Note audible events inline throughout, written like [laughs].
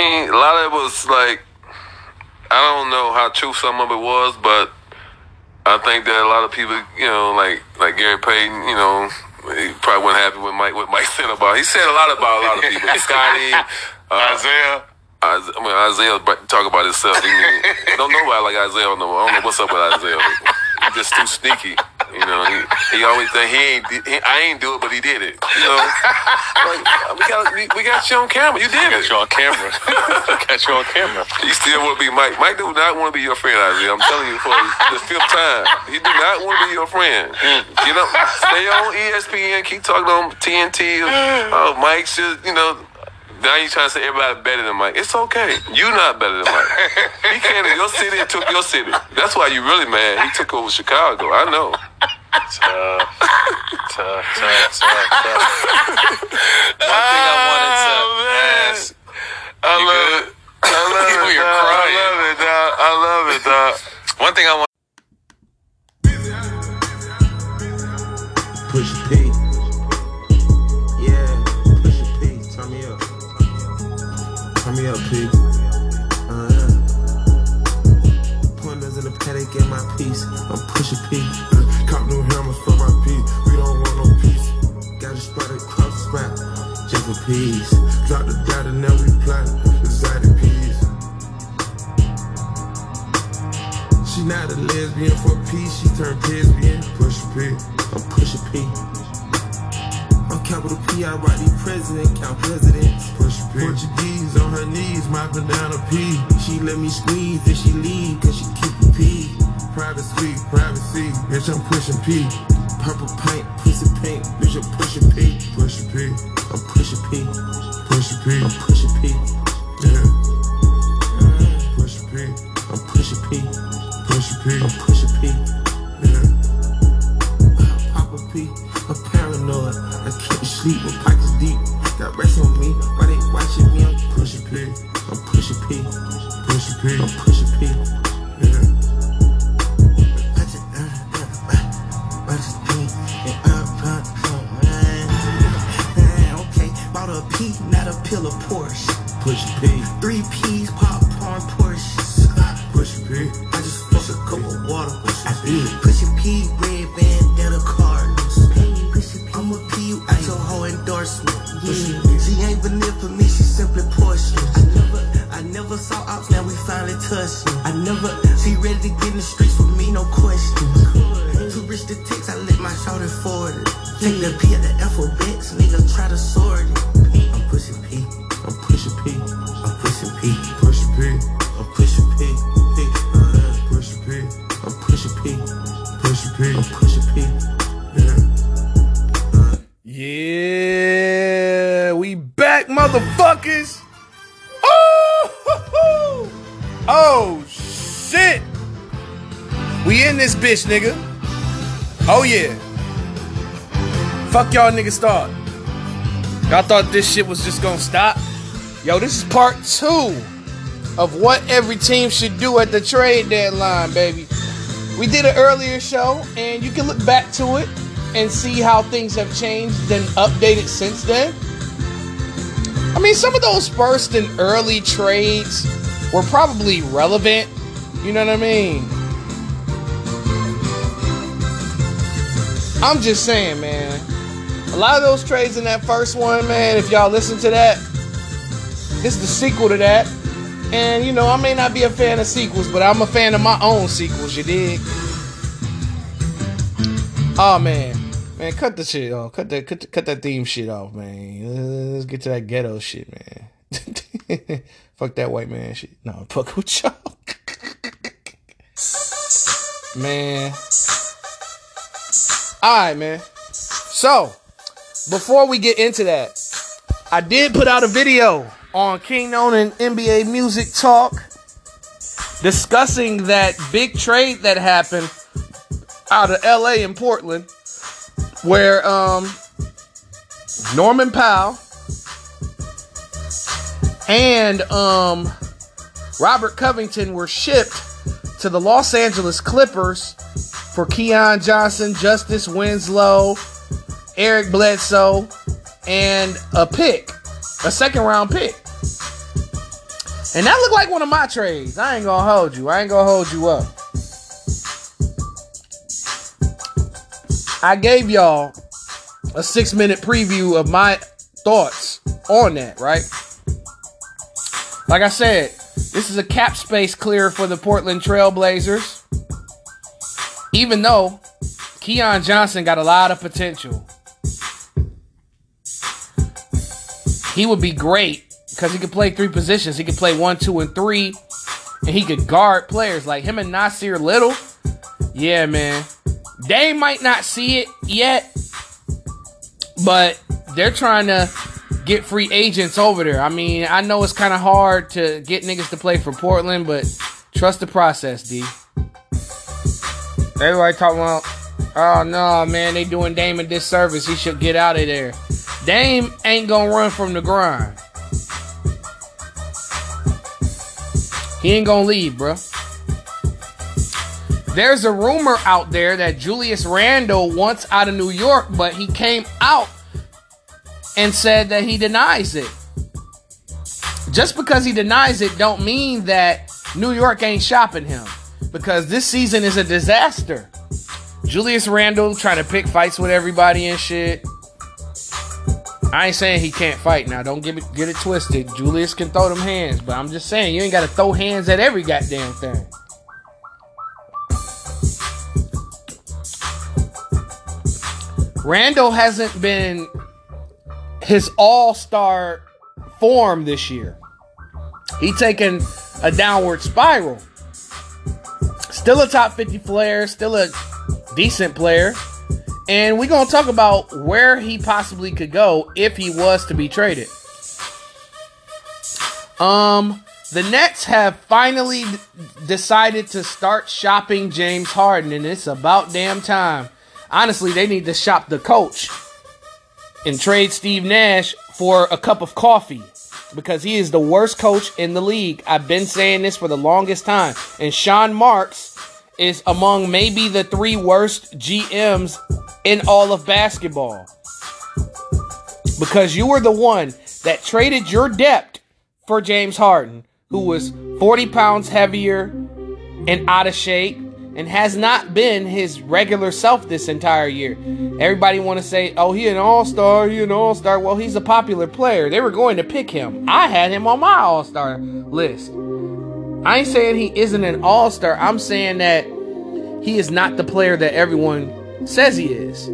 a lot of it was like I don't know how true some of it was, but I think that a lot of people, you know, like like Gary Payton, you know, he probably wasn't happy with Mike what Mike [laughs] said about. He said a lot about a lot of people. [laughs] Scotty, uh, Isaiah. I mean, Isaiah talk about himself. He, don't know nobody like Isaiah no more. I don't know what's up with Isaiah. He's just too sneaky. You know, he, he always said he ain't. He, I ain't do it, but he did it. You know, like we got we, we got you on camera. You did Got it. you on camera. [laughs] Got you on camera. He still want to be Mike. Mike do not want to be your friend, Isaiah. I'm telling you for the fifth time. He do not want to be your friend. You know, stay on ESPN. Keep talking on TNT. Oh, Mike should. You know. Now you trying to say everybody better than Mike. It's okay. You not better than Mike. He came to your city and took your city. That's why you really mad. He took over Chicago. I know. Tough, tough, tough, tough, tough. One thing I wanted to ask. I You love good? it. I love it. You're dog. crying. I love it, dog. I love it, dog. One thing I want. Push P. Yeah, push P. Turn me up. Turn me up, P. Just for peace. Drop the data, now we plot. Exotic peace. She not a lesbian for peace, she turned lesbian. Push P, I'm pushing P. I'm capital P, I write the president, count presidents. Push P. Portuguese on her knees, mopping down a P. She let me squeeze and she leave, cause she keep a P. Private suite, privacy, bitch, I'm pushing P. Purple paint, pussy pink, bitch, I'm pushing P. Pushing P, I'm pushing P. Pushing P, I'm pushing P. Yeah. Push P, I'm pushing P. Push P, I'm pushing P. now we finally touching. I never, she ready to get in the streets with me, no question. Too rich to text, I let my shoulder forward it. Take the P at the alphabets, nigga try to sort it. I'm pushing P, I'm pushing P, I'm pushing P, pushing P, I'm pushing P, P, uh, pushing P, I'm pushing P, pushing P, I'm pushing P, yeah. Yeah, we back, motherfuckers. This bitch, nigga. Oh yeah. Fuck y'all niggas start. Y'all thought this shit was just gonna stop? Yo, this is part two of what every team should do at the trade deadline, baby. We did an earlier show, and you can look back to it and see how things have changed and updated since then. I mean, some of those first and early trades were probably relevant. You know what I mean? I'm just saying, man. A lot of those trades in that first one, man, if y'all listen to that, this is the sequel to that. And you know, I may not be a fan of sequels, but I'm a fan of my own sequels, you dig? Oh man. Man, cut the shit off. Cut that cut, the- cut that theme shit off, man. Let's get to that ghetto shit, man. [laughs] fuck that white man shit. No, fuck with y'all. [laughs] man. Alright, man. So, before we get into that, I did put out a video on King Known and NBA Music Talk discussing that big trade that happened out of LA and Portland where um Norman Powell and um Robert Covington were shipped to the Los Angeles Clippers for Keon Johnson, Justice Winslow, Eric Bledsoe, and a pick, a second round pick. And that looked like one of my trades. I ain't gonna hold you. I ain't gonna hold you up. I gave y'all a six minute preview of my thoughts on that, right? Like I said, this is a cap space clear for the Portland Trailblazers. Even though Keon Johnson got a lot of potential. He would be great because he could play three positions. He could play one, two, and three, and he could guard players like him and Nassir Little. Yeah, man. They might not see it yet, but they're trying to get free agents over there. I mean, I know it's kind of hard to get niggas to play for Portland, but trust the process, D. Everybody talking about, oh no, man, they doing Dame a disservice. He should get out of there. Dame ain't gonna run from the grind. He ain't gonna leave, bro. There's a rumor out there that Julius Randle wants out of New York, but he came out and said that he denies it. Just because he denies it don't mean that New York ain't shopping him because this season is a disaster. Julius Randle trying to pick fights with everybody and shit. I ain't saying he can't fight now. Don't get it, get it twisted. Julius can throw them hands, but I'm just saying you ain't got to throw hands at every goddamn thing. Randle hasn't been his all-star form this year. He taken a downward spiral. Still a top 50 player, still a decent player. And we're going to talk about where he possibly could go if he was to be traded. Um, the Nets have finally decided to start shopping James Harden, and it's about damn time. Honestly, they need to shop the coach and trade Steve Nash for a cup of coffee because he is the worst coach in the league. I've been saying this for the longest time. And Sean Marks is among maybe the three worst GMs in all of basketball. Because you were the one that traded your depth for James Harden, who was 40 pounds heavier and out of shape and has not been his regular self this entire year. Everybody want to say, "Oh, he an all-star, he an all-star." Well, he's a popular player. They were going to pick him. I had him on my all-star list. I ain't saying he isn't an all-star. I'm saying that he is not the player that everyone says he is.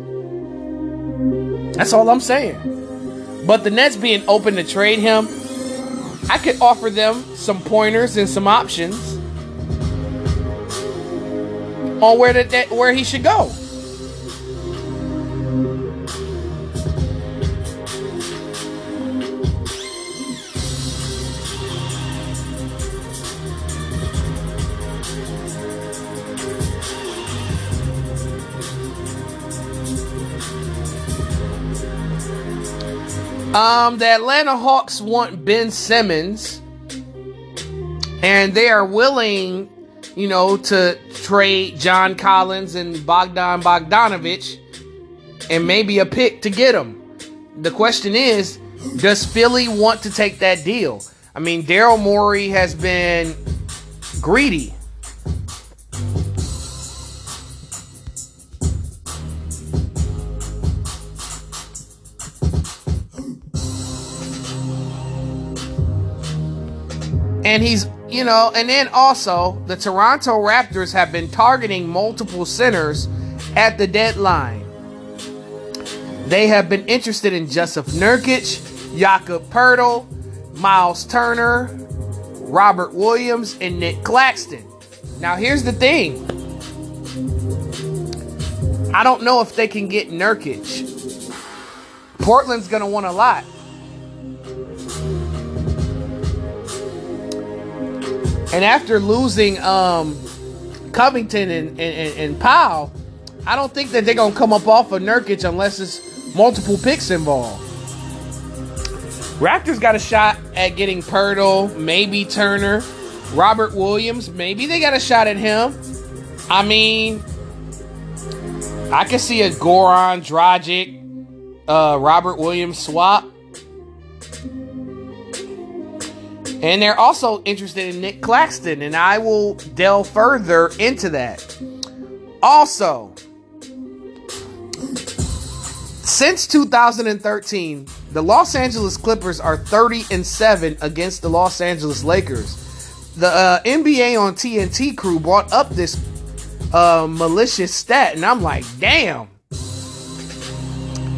That's all I'm saying. But the Nets being open to trade him, I could offer them some pointers and some options on where that, where he should go. Um, the Atlanta Hawks want Ben Simmons, and they are willing, you know, to trade John Collins and Bogdan Bogdanovich and maybe a pick to get him. The question is, does Philly want to take that deal? I mean, Daryl Morey has been greedy. And he's, you know, and then also the Toronto Raptors have been targeting multiple centers at the deadline. They have been interested in Joseph Nurkic, Jakob Poeltl, Miles Turner, Robert Williams, and Nick Claxton. Now, here's the thing. I don't know if they can get Nurkic. Portland's going to want a lot. And after losing um, Covington and, and, and Powell, I don't think that they're going to come up off of Nurkic unless it's multiple picks involved. Raptors got a shot at getting Poeltl, maybe Turner, Robert Williams. Maybe they got a shot at him. I mean, I could see a Goran Dragic, uh, Robert Williams swap. And they're also interested in Nick Claxton, and I will delve further into that. Also, since 2013, the Los Angeles Clippers are 30 and 7 against the Los Angeles Lakers. The uh, NBA on TNT crew brought up this uh, malicious stat, and I'm like, damn.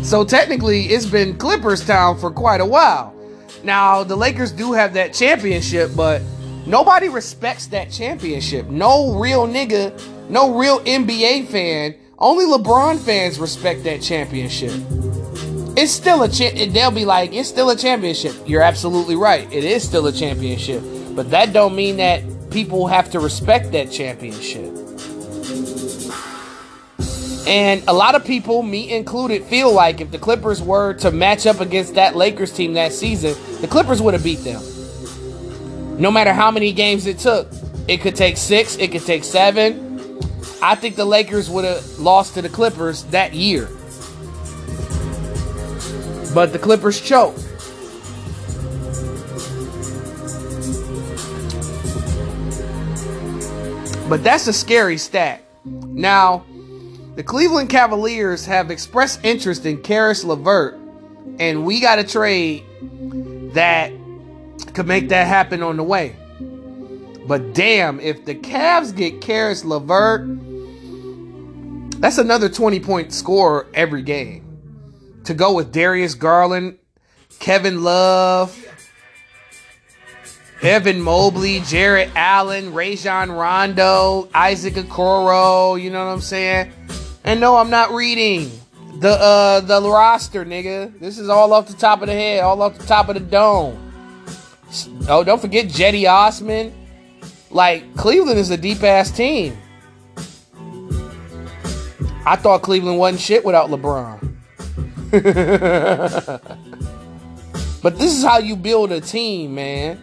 So technically, it's been Clippers town for quite a while. Now, the Lakers do have that championship, but nobody respects that championship. No real nigga, no real NBA fan, only LeBron fans respect that championship. It's still a cha- they'll be like, it's still a championship. You're absolutely right. It is still a championship. But that don't mean that people have to respect that championship. And a lot of people, me included, feel like if the Clippers were to match up against that Lakers team that season, the Clippers would have beat them. No matter how many games it took. It could take six, it could take seven. I think the Lakers would have lost to the Clippers that year. But the Clippers choked. But that's a scary stat. Now, the Cleveland Cavaliers have expressed interest in Caris LeVert, and we got a trade that could make that happen on the way. But damn, if the Cavs get Caris LeVert, that's another 20 point score every game. To go with Darius Garland, Kevin Love, Evan Mobley, Jarrett Allen, Rajon Rondo, Isaac Okoro, you know what I'm saying? And no, I'm not reading the uh the roster, nigga. This is all off the top of the head, all off the top of the dome. Oh, don't forget Cedi Osman. Like Cleveland is a deep ass team. I thought Cleveland wasn't shit without LeBron. [laughs] but this is how you build a team, man.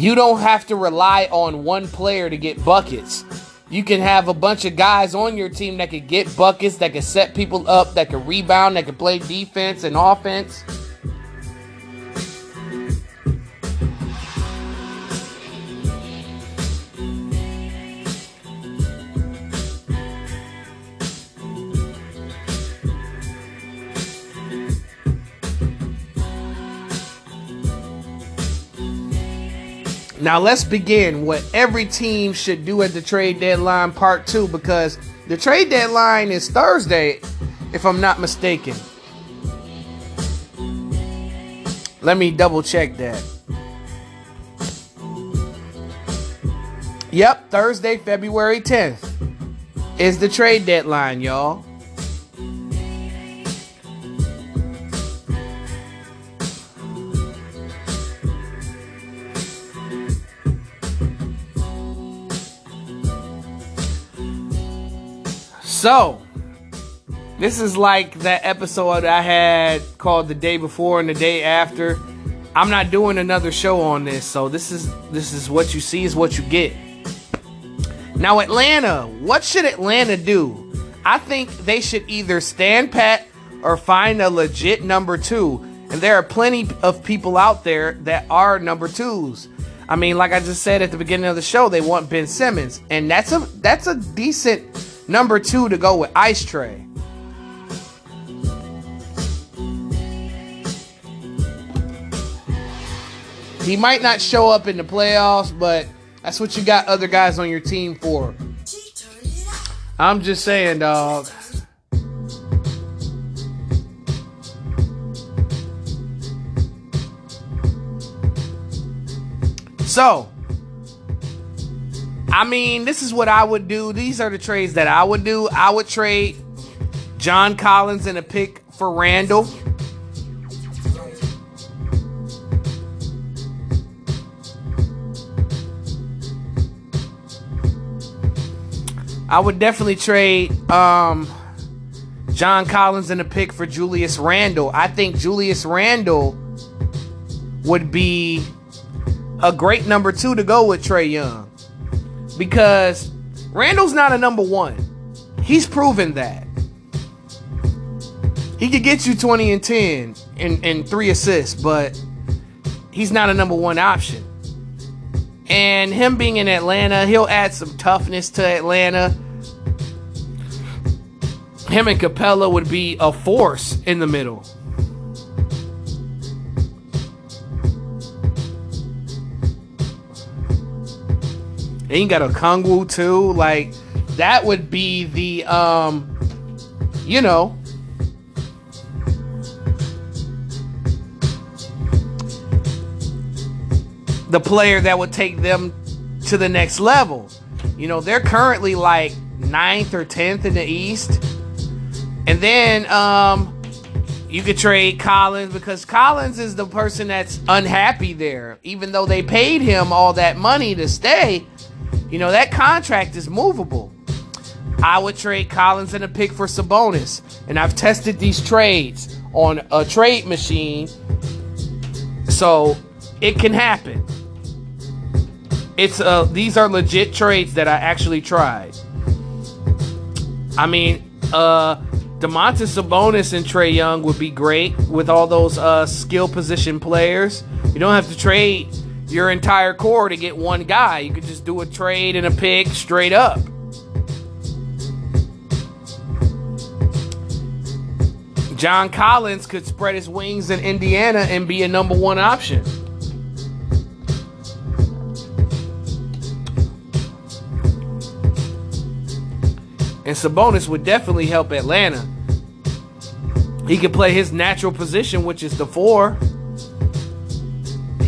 You don't have to rely on one player to get buckets. You can have a bunch of guys on your team that can get buckets, that can set people up, that can rebound, that can play defense and offense. Now let's begin what every team should do at the trade deadline part two because the trade deadline is Thursday, if I'm not mistaken. Let me double check that. Yep, Thursday, February 10th is the trade deadline, y'all. So, this is like that episode I had called the day before and the day after. I'm not doing another show on this, so this is this is what you see is what you get. Now Atlanta, what should Atlanta do? I think they should either stand pat or find a legit number 2. And there are plenty of people out there that are number 2s. I mean, like I just said at the beginning of the show, they want Ben Simmons, and that's a that's a decent Number two to go with Ice Trae. He might not show up in the playoffs, but that's what you got other guys on your team for. I'm just saying, dog. So, I mean, this is what I would do. These are the trades that I would do. I would trade John Collins and a pick for Randle. I would definitely trade um, John Collins and a pick for Julius Randle. I think Julius Randle would be a great number two to go with Trae Young because Randle's not a number one. He's proven that. He could get you 20 and 10 and, and three assists, but he's not a number one option. And him being in Atlanta, he'll add some toughness to Atlanta. Him and Capela would be a force in the middle. And you got Okongwu too. Like that would be the um you know the player that would take them to the next level. You know, they're currently like ninth or tenth in the East. And then um you could trade Collins because Collins is the person that's unhappy there. Even though they paid him all that money to stay, you know, that contract is movable. I would trade Collins and a pick for Sabonis. And I've tested these trades on a trade machine. So it can happen. It's uh these are legit trades that I actually tried. I mean, uh Domantas Sabonis and Trae Young would be great with all those uh skill position players. You don't have to trade your entire core to get one guy. You could just do a trade and a pick straight up. John Collins could spread his wings in Indiana and be a number one option. And Sabonis would definitely help Atlanta. He could play his natural position, which is the four.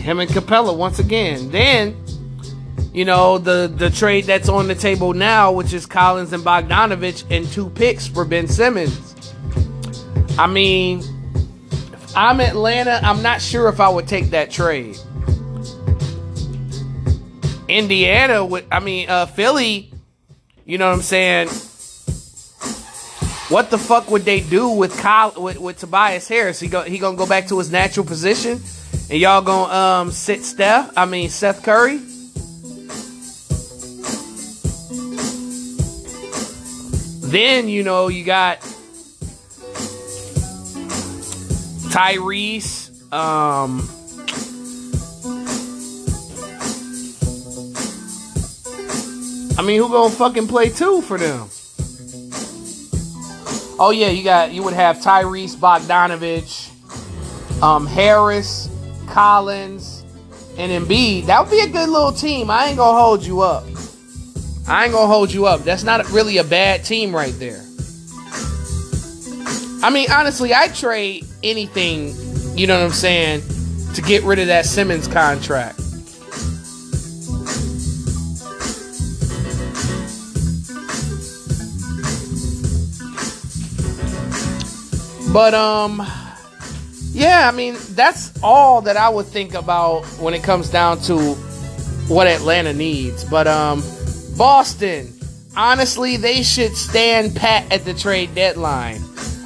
Him and Capela once again. Then, you know, the the trade that's on the table now, which is Collins and Bogdanovich, and two picks for Ben Simmons. I mean, I'm Atlanta, I'm not sure if I would take that trade. Indiana would, I mean, uh, Philly, you know what I'm saying? What the fuck would they do with Kyle, with, with Tobias Harris? He go he gonna go back to his natural position, and y'all gonna um sit Steph? I mean Seth Curry. Then you know you got Tyrese. Um, I mean, who gonna fucking play two for them? Oh yeah, you got you would have Tyrese Bogdanovich, um, Harris, Collins, and Embiid. That would be a good little team. I ain't gonna hold you up. I ain't gonna hold you up. That's not really a bad team right there. I mean, honestly, I trade anything, you know what I'm saying, to get rid of that Simmons contract. But um yeah, I mean, that's all that I would think about when it comes down to what Atlanta needs. But um Boston, honestly, they should stand pat at the trade deadline.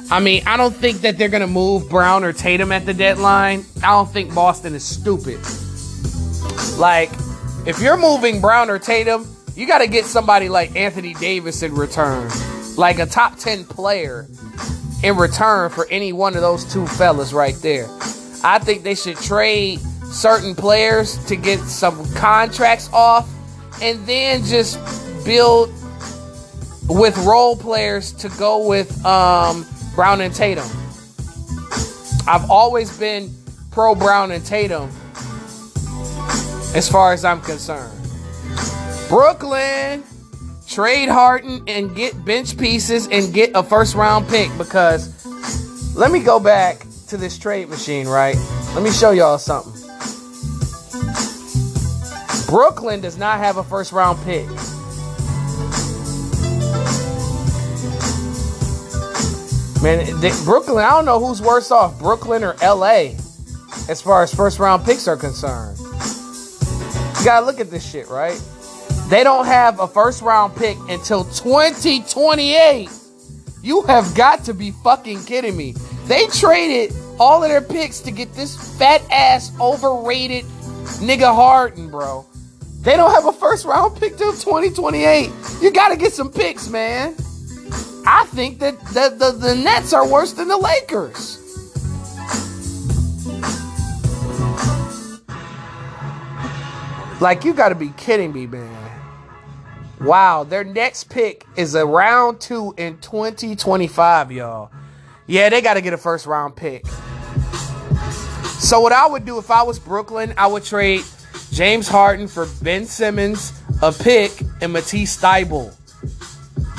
I mean, I don't think that they're going to move Brown or Tatum at the deadline. I don't think Boston is stupid. Like, if you're moving Brown or Tatum, you got to get somebody like Anthony Davis in return. Like a top 10 player in return for any one of those two fellas right there. I think they should trade certain players to get some contracts off and then just build with role players to go with um, Brown and Tatum. I've always been pro Brown and Tatum as far as I'm concerned. Brooklyn, trade Harden and get bench pieces and get a first round pick because let me go back to this trade machine, right? Let me show y'all something. Brooklyn does not have a first round pick. Man, Brooklyn, I don't know who's worse off, Brooklyn or LA, as far as first round picks are concerned. You gotta look at this shit, right? They don't have a first round pick until 2028. You have got to be fucking kidding me. They traded all of their picks to get this fat ass overrated nigga Harden, bro. They don't have a first round pick till 2028. You got to get some picks, man. I think that the, the, the Nets are worse than the Lakers. Like, you got to be kidding me, man. Wow, their next pick is a round two in 2025, y'all. Yeah, they got to get a first round pick. So, what I would do if I was Brooklyn, I would trade James Harden for Ben Simmons, a pick, and Matisse Thybulle.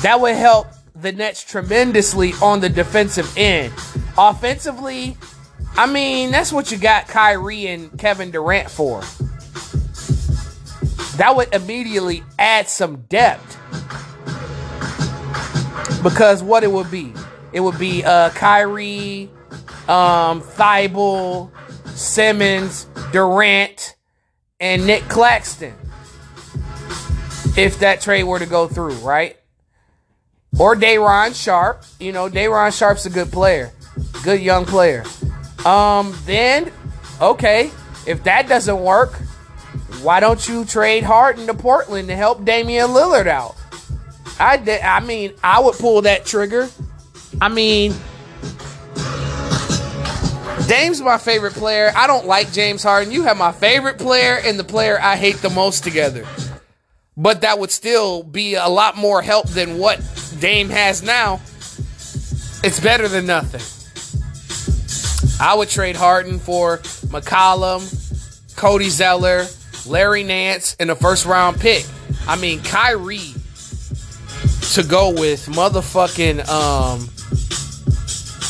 That would help the Nets tremendously on the defensive end. Offensively, I mean, that's what you got Kyrie and Kevin Durant for. That would immediately add some depth. Because what it would be, it would be uh, Kyrie, um, Thybulle, Simmons, Durant, and Nick Claxton. If that trade were to go through, right? Or Day'Ron Sharpe. You know, Day'Ron Sharpe's a good player. Good young player. Um, then, okay, if that doesn't work, why don't you trade Harden to Portland to help Damian Lillard out? I I mean, I would pull that trigger. I mean, Dame's my favorite player. I don't like James Harden. You have my favorite player and the player I hate the most together. But that would still be a lot more help than what Dame has now. It's better than nothing. I would trade Harden for McCollum, Cody Zeller, Larry Nance, and a first round pick. I mean, Kyrie to go with motherfucking um,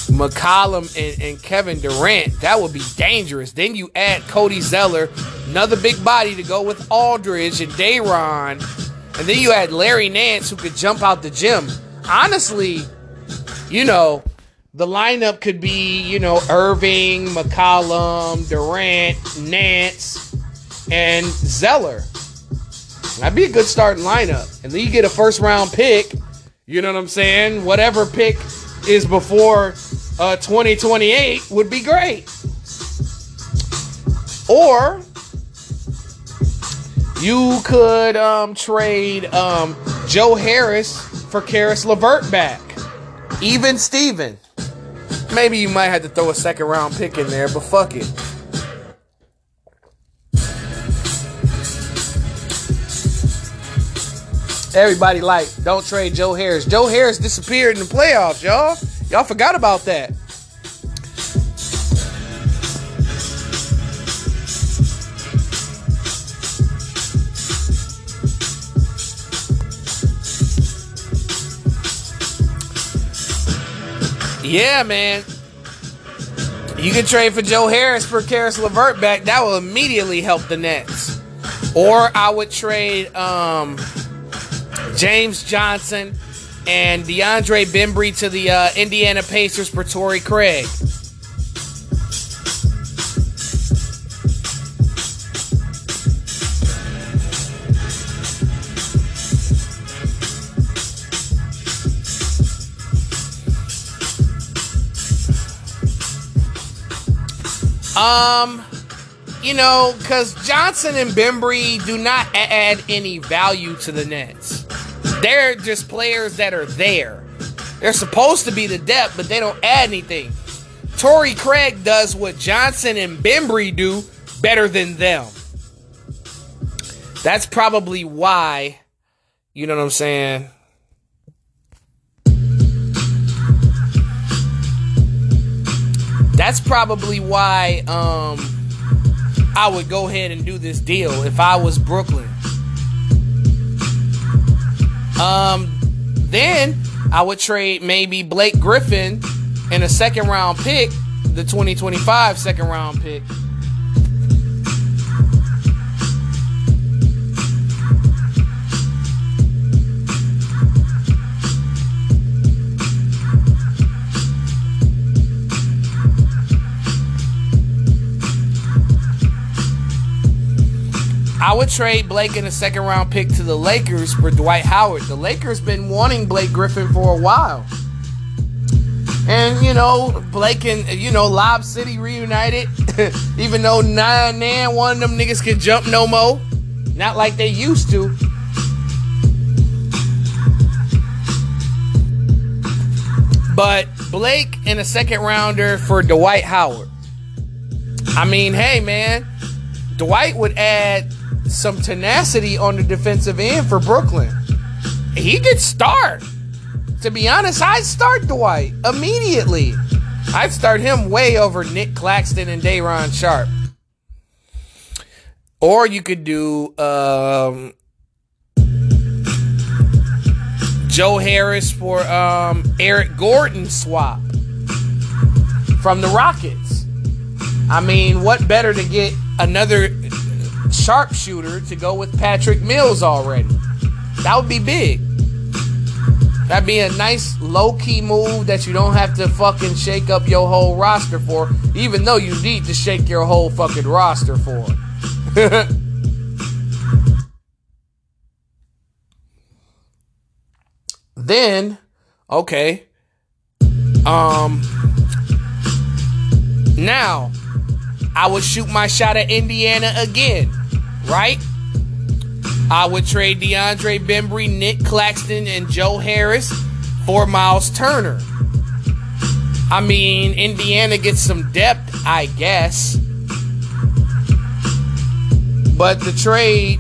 McCollum and, and Kevin Durant. That would be dangerous. Then you add Cody Zeller, another big body to go with Aldridge and Day'Ron. And then you add Larry Nance who could jump out the gym. Honestly, you know, the lineup could be, you know, Irving, McCollum, Durant, Nance, and Zeller. That'd be a good starting lineup. And then you get a first round pick. You know what I'm saying? Whatever pick is before uh, 2028 would be great. Or you could um, trade um, Joe Harris for Caris LeVert back. Even Steven. Maybe you might have to throw a second round pick in there, but fuck it. Everybody like, don't trade Joe Harris. Joe Harris disappeared in the playoffs, y'all. Y'all forgot about that. Yeah, man. You can trade for Joe Harris for Caris LeVert back. That will immediately help the Nets. Or I would trade um, James Johnson and DeAndre Bembry to the uh, Indiana Pacers for Torrey Craig. Um, you know, because Johnson and Bembry do not add any value to the Nets. They're just players that are there. They're supposed to be the depth, but they don't add anything. Torrey Craig does what Johnson and Bembry do better than them. That's probably why, you know what I'm saying? That's probably why um, I would go ahead and do this deal if I was Brooklyn. Um, then I would trade maybe Blake Griffin and a second round pick, the 2025 second round pick. I would trade Blake in a second round pick to the Lakers for Dwight Howard. The Lakers been wanting Blake Griffin for a while. And you know, Blake and you know, Lob City reunited. [laughs] Even though nine nan one of them niggas can jump no more. Not like they used to. But Blake in a second rounder for Dwight Howard. I mean, hey man, Dwight would add some tenacity on the defensive end for Brooklyn. He could start. To be honest, I'd start Dwight immediately. I'd start him way over Nick Claxton and Day'Ron Sharpe. Or you could do um, Joe Harris for um, Eric Gordon swap from the Rockets. I mean, what better to get another sharpshooter to go with Patrick Mills already? That would be big. That'd be a nice low key move that you don't have to fucking shake up your whole roster for, even though you need to shake your whole fucking roster for. [laughs] then, okay. Um now I would shoot my shot at Indiana again, right? I would trade DeAndre Bembry, Nick Claxton, and Joe Harris for Miles Turner. I mean, Indiana gets some depth, I guess. But the trade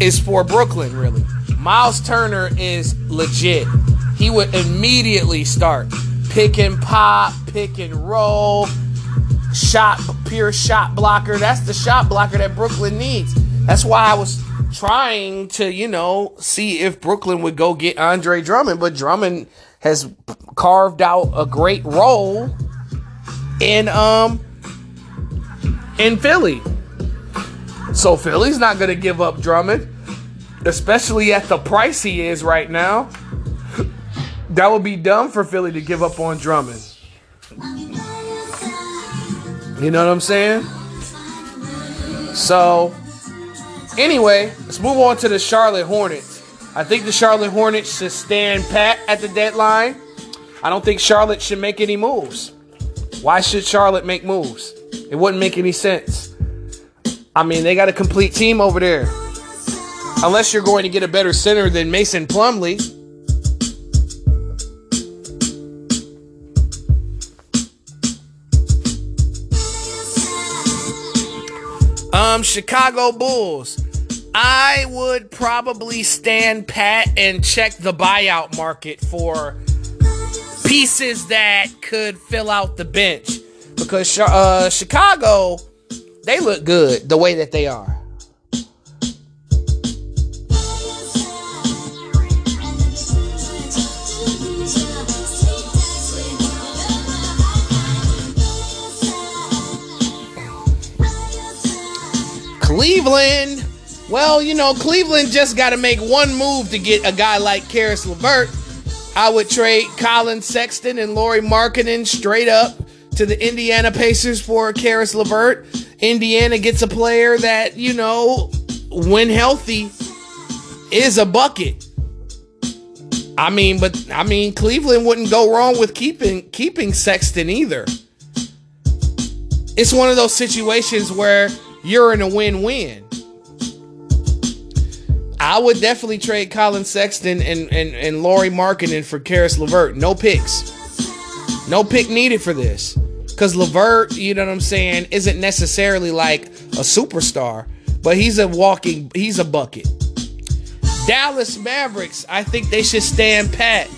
is for Brooklyn, really. Miles Turner is legit. He would immediately start pick and pop, pick and roll, shot, pure shot blocker. That's the shot blocker that Brooklyn needs. That's why I was trying to, you know, see if Brooklyn would go get Andre Drummond, but Drummond has carved out a great role in um in Philly. So Philly's not going to give up Drummond, especially at the price he is right now. That would be dumb for Philly to give up on Drummond. You know what I'm saying? So, anyway, let's move on to the Charlotte Hornets. I think the Charlotte Hornets should stand pat at the deadline. I don't think Charlotte should make any moves. Why should Charlotte make moves? It wouldn't make any sense. I mean, they got a complete team over there. Unless you're going to get a better center than Mason Plumlee. Um, Chicago Bulls. I would probably stand pat and check the buyout market for pieces that could fill out the bench because uh, Chicago, they look good the way that they are. Cleveland. Well, you know, Cleveland just got to make one move to get a guy like Caris LeVert. I would trade Collin Sexton and Lauri Markkanen straight up to the Indiana Pacers for Caris LeVert. Indiana gets a player that, you know, when healthy, is a bucket. I mean, but I mean, Cleveland wouldn't go wrong with keeping keeping Sexton either. It's one of those situations where you're in a win-win. I would definitely trade Collin Sexton and, and, and Lauri Markkanen for Caris LeVert. No picks. No pick needed for this. Because LeVert, you know what I'm saying, isn't necessarily like a superstar, but he's a walking, he's a bucket. Dallas Mavericks, I think they should stand pat.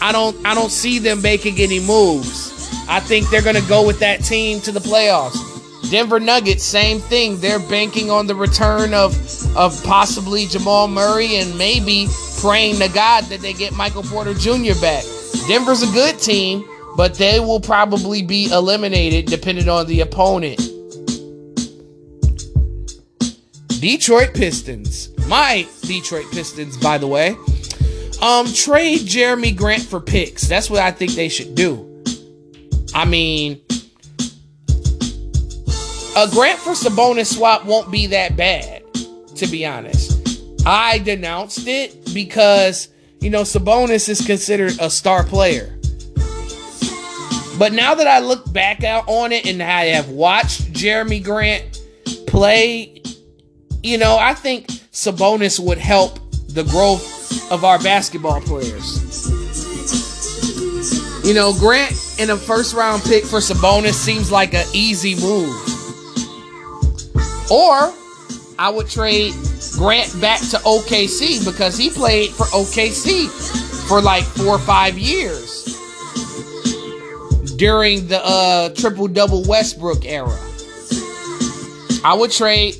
I don't I don't see them making any moves. I think they're gonna go with that team to the playoffs. Denver Nuggets, same thing. They're banking on the return of of possibly Jamal Murray and maybe praying to God that they get Michael Porter Jr. back. Denver's a good team, but they will probably be eliminated depending on the opponent. Detroit Pistons. My Detroit Pistons, by the way. Um, trade Jerami Grant for picks. That's what I think they should do. I mean, a Grant for Sabonis swap won't be that bad, to be honest. I denounced it because, you know, Sabonis is considered a star player. But now that I look back out on it and I have watched Jerami Grant play, you know, I think Sabonis would help the growth of our basketball players. You know, Grant in a first round pick for Sabonis seems like an easy move. Or I would trade Grant back to OKC because he played for OKC for like four or five years during the uh, triple double Westbrook era. I would trade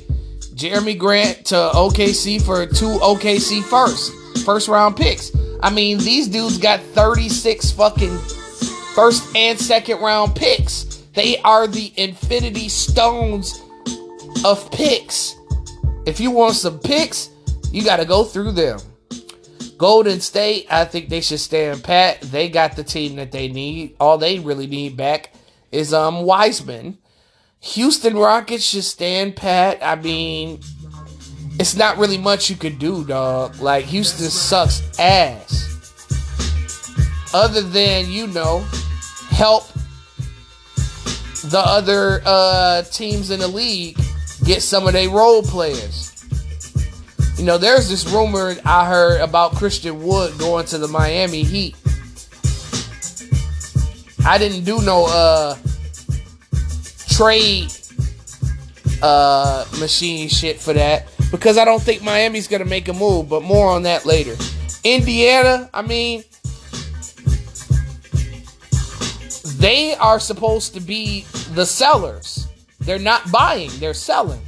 Jerami Grant to OKC for two OKC first first round picks. I mean, these dudes got 36 fucking first and second round picks. They are the infinity stones of picks. If you want some picks, you got to go through them. Golden State, I think they should stand pat. They got the team that they need. All they really need back is um Wiseman. Houston Rockets should stand pat. I mean, it's not really much you could do, dog. Like Houston sucks ass. Other than, you know, help the other uh teams in the league get some of their role players. You know, there's this rumor I heard about Christian Wood going to the Miami Heat. I didn't do no uh trade uh machine shit for that because I don't think Miami's gonna make a move, but more on that later. Indiana, I mean, they are supposed to be the sellers. They're not buying, they're selling.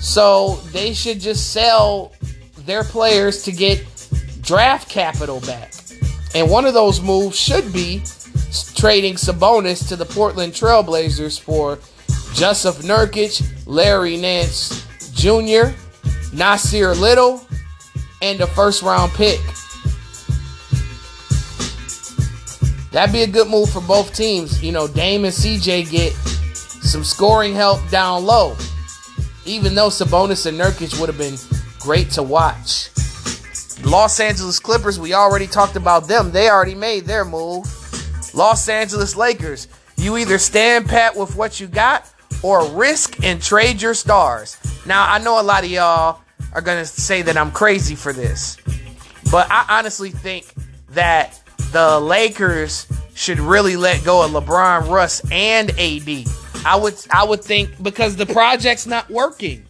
So they should just sell their players to get draft capital back. And one of those moves should be trading Sabonis to the Portland Trailblazers for Jusuf Nurkic, Larry Nance Jr., Nassir Little, and a first round pick. That'd be a good move for both teams. You know, Dame and CJ get some scoring help down low. Even though Sabonis and Nurkic would have been great to watch. Los Angeles Clippers, we already talked about them. They already made their move. Los Angeles Lakers, you either stand pat with what you got or risk and trade your stars. Now, I know a lot of y'all are going to say that I'm crazy for this, but I honestly think that the Lakers should really let go of LeBron, Russ, and AD. I would I would think because the project's not working.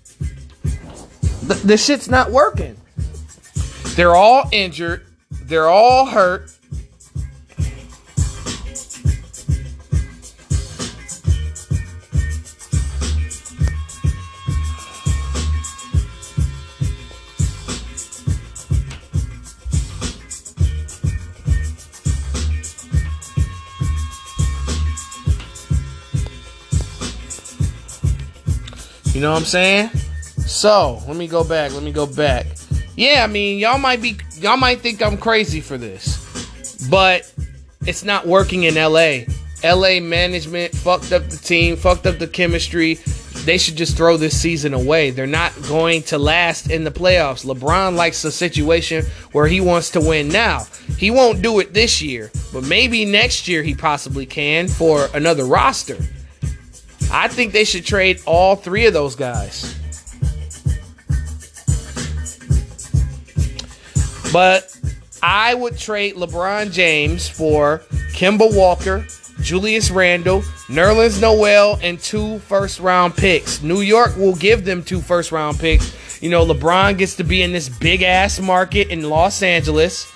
The, the shit's not working. They're all injured. They're all hurt. Know what I'm saying? So, let me go back. Let me go back. Yeah, I mean, y'all might be y'all might think I'm crazy for this. But it's not working in LA. LA management fucked up the team, fucked up the chemistry. They should just throw this season away. They're not going to last in the playoffs. LeBron likes a situation where he wants to win now. He won't do it this year, but maybe next year he possibly can for another roster. I think they should trade all three of those guys. But I would trade LeBron James for Kemba Walker, Julius Randle, Nerlens Noel, and two first round picks. New York will give them two first round picks. You know, LeBron gets to be in this big ass market in Los Angeles.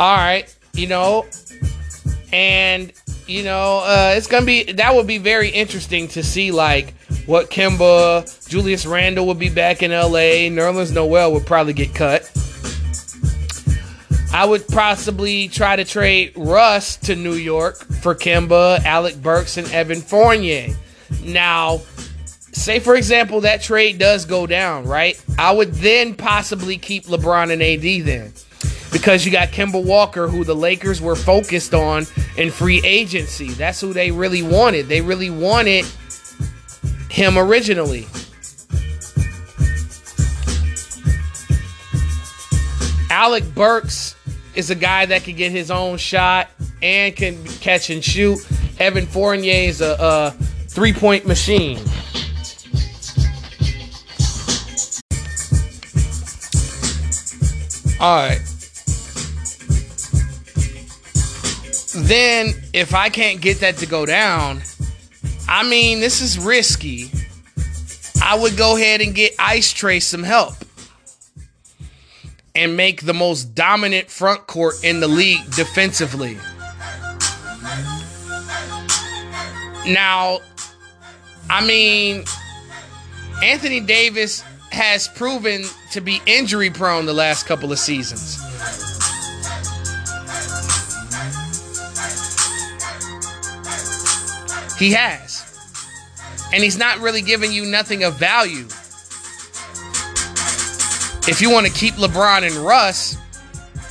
All right, you know, and you know, uh, it's gonna be that would be very interesting to see like what Kemba, Julius Randle would be back in LA. Nerlens Noel would probably get cut. I would possibly try to trade Russ to New York for Kemba, Alec Burks, and Evan Fournier. Now, say for example that trade does go down, right? I would then possibly keep LeBron and AD then because you got Kemba Walker, who the Lakers were focused on in free agency. That's who they really wanted. They really wanted him originally. Alec Burks is a guy that can get his own shot and can catch and shoot. Evan Fournier is a, a three point machine. All right. Then, if I can't get that to go down, I mean, this is risky. I would go ahead and get Ice Trae some help and make the most dominant front court in the league defensively. Now, I mean, Anthony Davis has proven to be injury prone the last couple of seasons. He has. And he's not really giving you nothing of value. If you want to keep LeBron and Russ,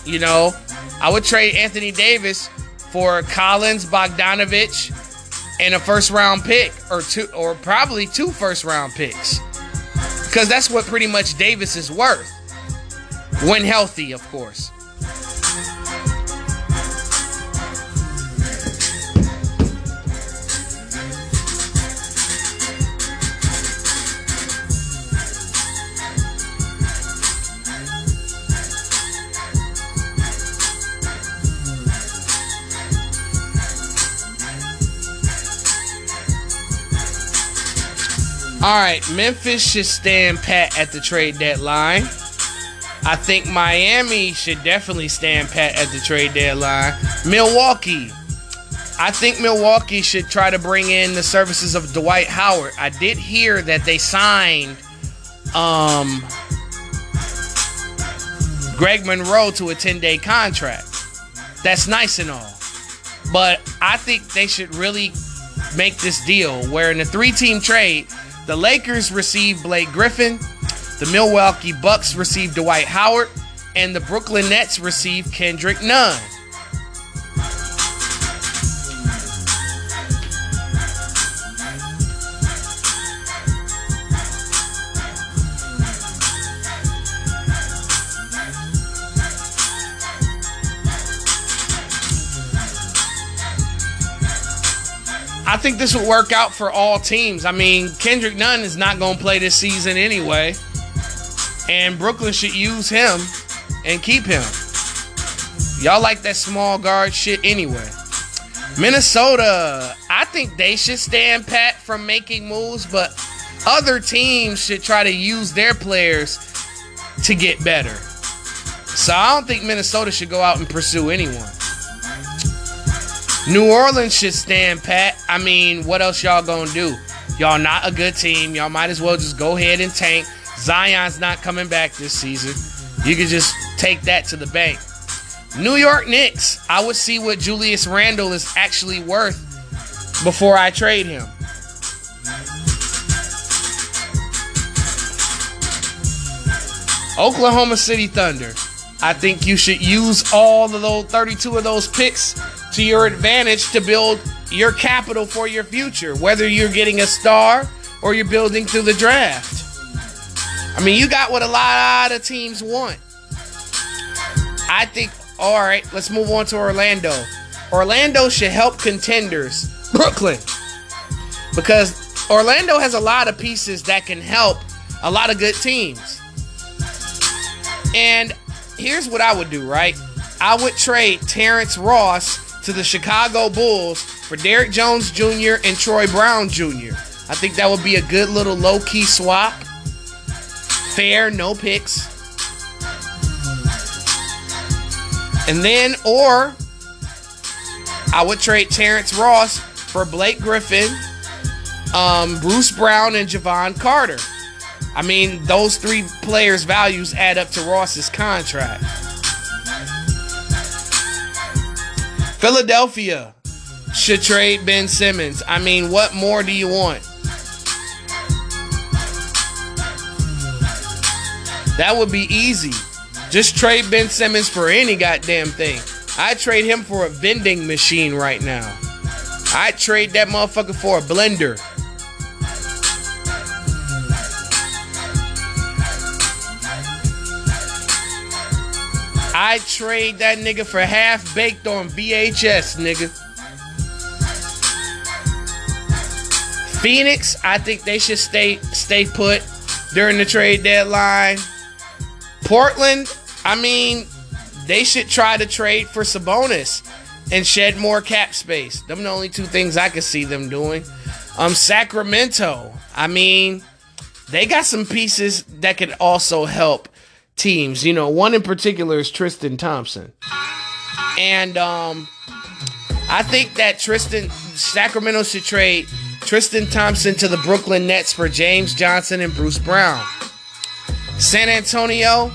you know, I would trade Anthony Davis for Collins, Bogdanovich, and a first round pick or two or probably two first round picks. Cuz that's what pretty much Davis is worth. When healthy, of course. All right, Memphis should stand pat at the trade deadline. I think Miami should definitely stand pat at the trade deadline. Milwaukee. I think Milwaukee should try to bring in the services of Dwight Howard. I did hear that they signed um, Greg Monroe to a 10 day contract. That's nice and all. But I think they should really make this deal where in a three team trade, the Lakers receive Blake Griffin, the Milwaukee Bucks receive Dwight Howard, and the Brooklyn Nets receive Kendrick Nunn. I think this will work out for all teams. I mean, Kendrick Nunn is not going to play this season anyway. And Brooklyn should use him and keep him. Y'all like that small guard shit anyway. Minnesota, I think they should stand pat from making moves, but other teams should try to use their players to get better. So I don't think Minnesota should go out and pursue anyone. New Orleans should stand pat. I mean, what else y'all gonna do? Y'all not a good team. Y'all might as well just go ahead and tank. Zion's not coming back this season. You can just take that to the bank. New York Knicks, I would see what Julius Randle is actually worth before I trade him. Oklahoma City Thunder. I think you should use all of those 32 of those picks to your advantage to build your capital for your future, whether you're getting a star or you're building through the draft. I mean, you got what a lot of teams want. I think, all right, let's move on to Orlando. Orlando should help contenders, Brooklyn, because Orlando has a lot of pieces that can help a lot of good teams. And here's what I would do, right? I would trade Terrence Ross to the Chicago Bulls for Derrick Jones Jr. and Troy Brown Jr. I think that would be a good little low key swap. Fair, no picks. And then, or I would trade Terrence Ross for Blake Griffin, um, Bruce Brown, and Jevon Carter. I mean, those three players' values add up to Ross's contract. Philadelphia should trade Ben Simmons. I mean, what more do you want? That would be easy. Just trade Ben Simmons for any goddamn thing. I'd trade him for a vending machine right now. I'd trade that motherfucker for a blender. I'd trade that nigga for half baked on VHS, nigga. Phoenix, I think they should stay stay put during the trade deadline. Portland, I mean, they should try to trade for Sabonis and shed more cap space. Them the only two things I could see them doing. Um, Sacramento. I mean, they got some pieces that could also help teams. You know, one in particular is Tristan Thompson. And um I think that Tristan Sacramento should trade Tristan Thompson to the Brooklyn Nets for James Johnson and Bruce Brown. San Antonio,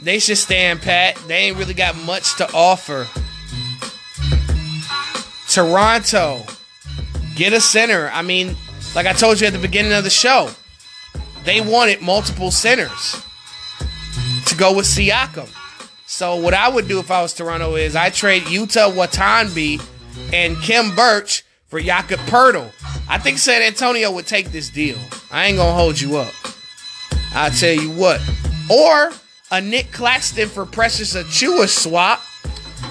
they should stand pat. They ain't really got much to offer. Toronto, get a center. I mean, like I told you at the beginning of the show, they wanted multiple centers to go with Siakam. So what I would do if I was Toronto is I trade Yuta Watanabe and Khem Birch for Jakob Poeltl. I think San Antonio would take this deal. I ain't gonna hold you up. I'll tell you what. Or a Nick Claxton for Precious Achiuwa swap.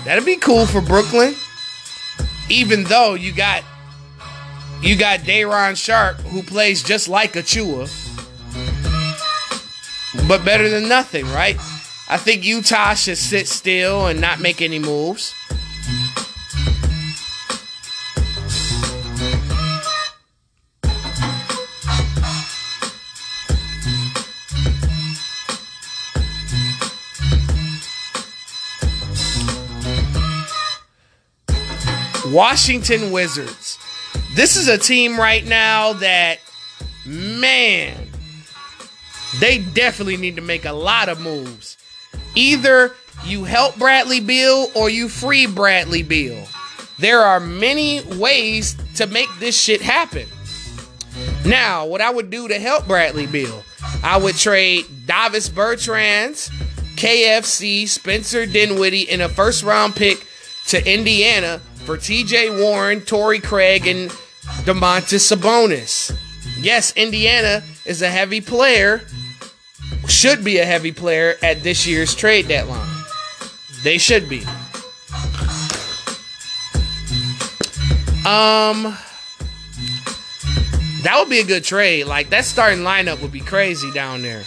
That'd be cool for Brooklyn. Even though you got you got Day'Ron Sharpe who plays just like Achiuwa. But better than nothing, right? I think Utah should sit still and not make any moves. Washington Wizards. This is a team right now that, man, they definitely need to make a lot of moves. Either you help Bradley Beal or you free Bradley Beal. There are many ways to make this shit happen. Now, what I would do to help Bradley Beal, I would trade Davis Bertans, KFC, Spencer Dinwiddie, in a first round pick to Indiana for TJ Warren, Torrey Craig, and Domantas Sabonis. Yes, Indiana is a heavy player, should be a heavy player at this year's trade deadline. They should be. Um, that would be a good trade. Like that starting lineup would be crazy down there.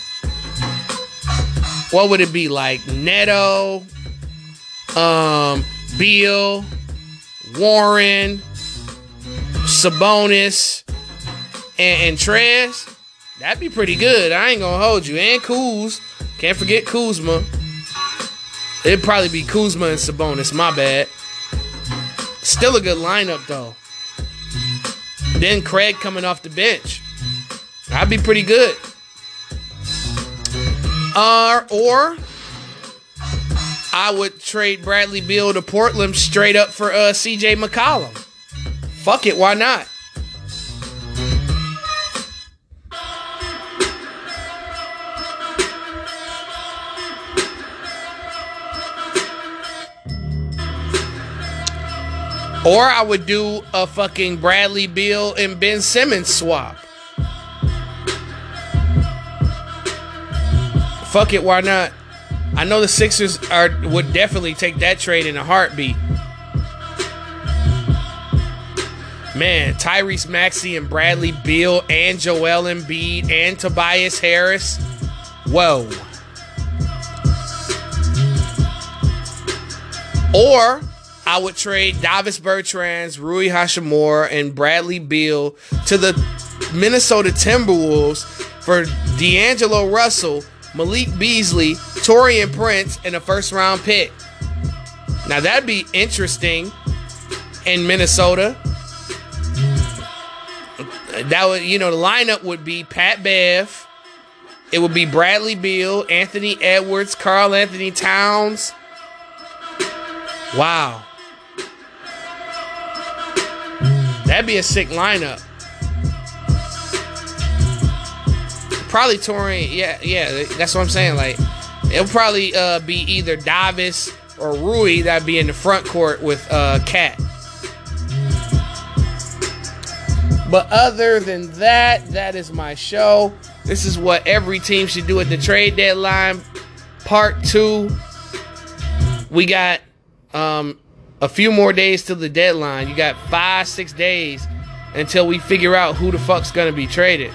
What would it be like? Neto, um, Beal, Warren, Sabonis, and, and Trez. That'd be pretty good. I ain't gonna hold you. And Kuz. Can't forget Kuzma. It'd probably be Kuzma and Sabonis. My bad. Still a good lineup though. Then Craig coming off the bench. That'd be pretty good. Uh, or I would trade Bradley Beal to Portland straight up for uh, CJ McCollum. Fuck it, why not? Or I would do a fucking Bradley Beal and Ben Simmons swap. Fuck it, why not? I know the Sixers are would definitely take that trade in a heartbeat. Man, Tyrese Maxey and Bradley Beal and Joel Embiid and Tobias Harris. Whoa. Or I would trade Davis Bertans, Rui Hachimura, and Bradley Beal to the Minnesota Timberwolves for D'Angelo Russell, Malik Beasley, Taurean Prince, and a first round pick. Now that'd be interesting in Minnesota. That would, you know, the lineup would be Pat Bev. It would be Bradley Beal, Anthony Edwards, Karl Anthony Towns. Wow. That'd be a sick lineup. Probably Taurean, yeah, yeah. That's what I'm saying. Like, it'll probably uh, be either Davis or Rui that'd be in the front court with uh, KAT. But other than that, that is my show. This is what every team should do at the trade deadline. Part two. We got um, a few more days till the deadline. You got five, six days until we figure out who the fuck's gonna be traded.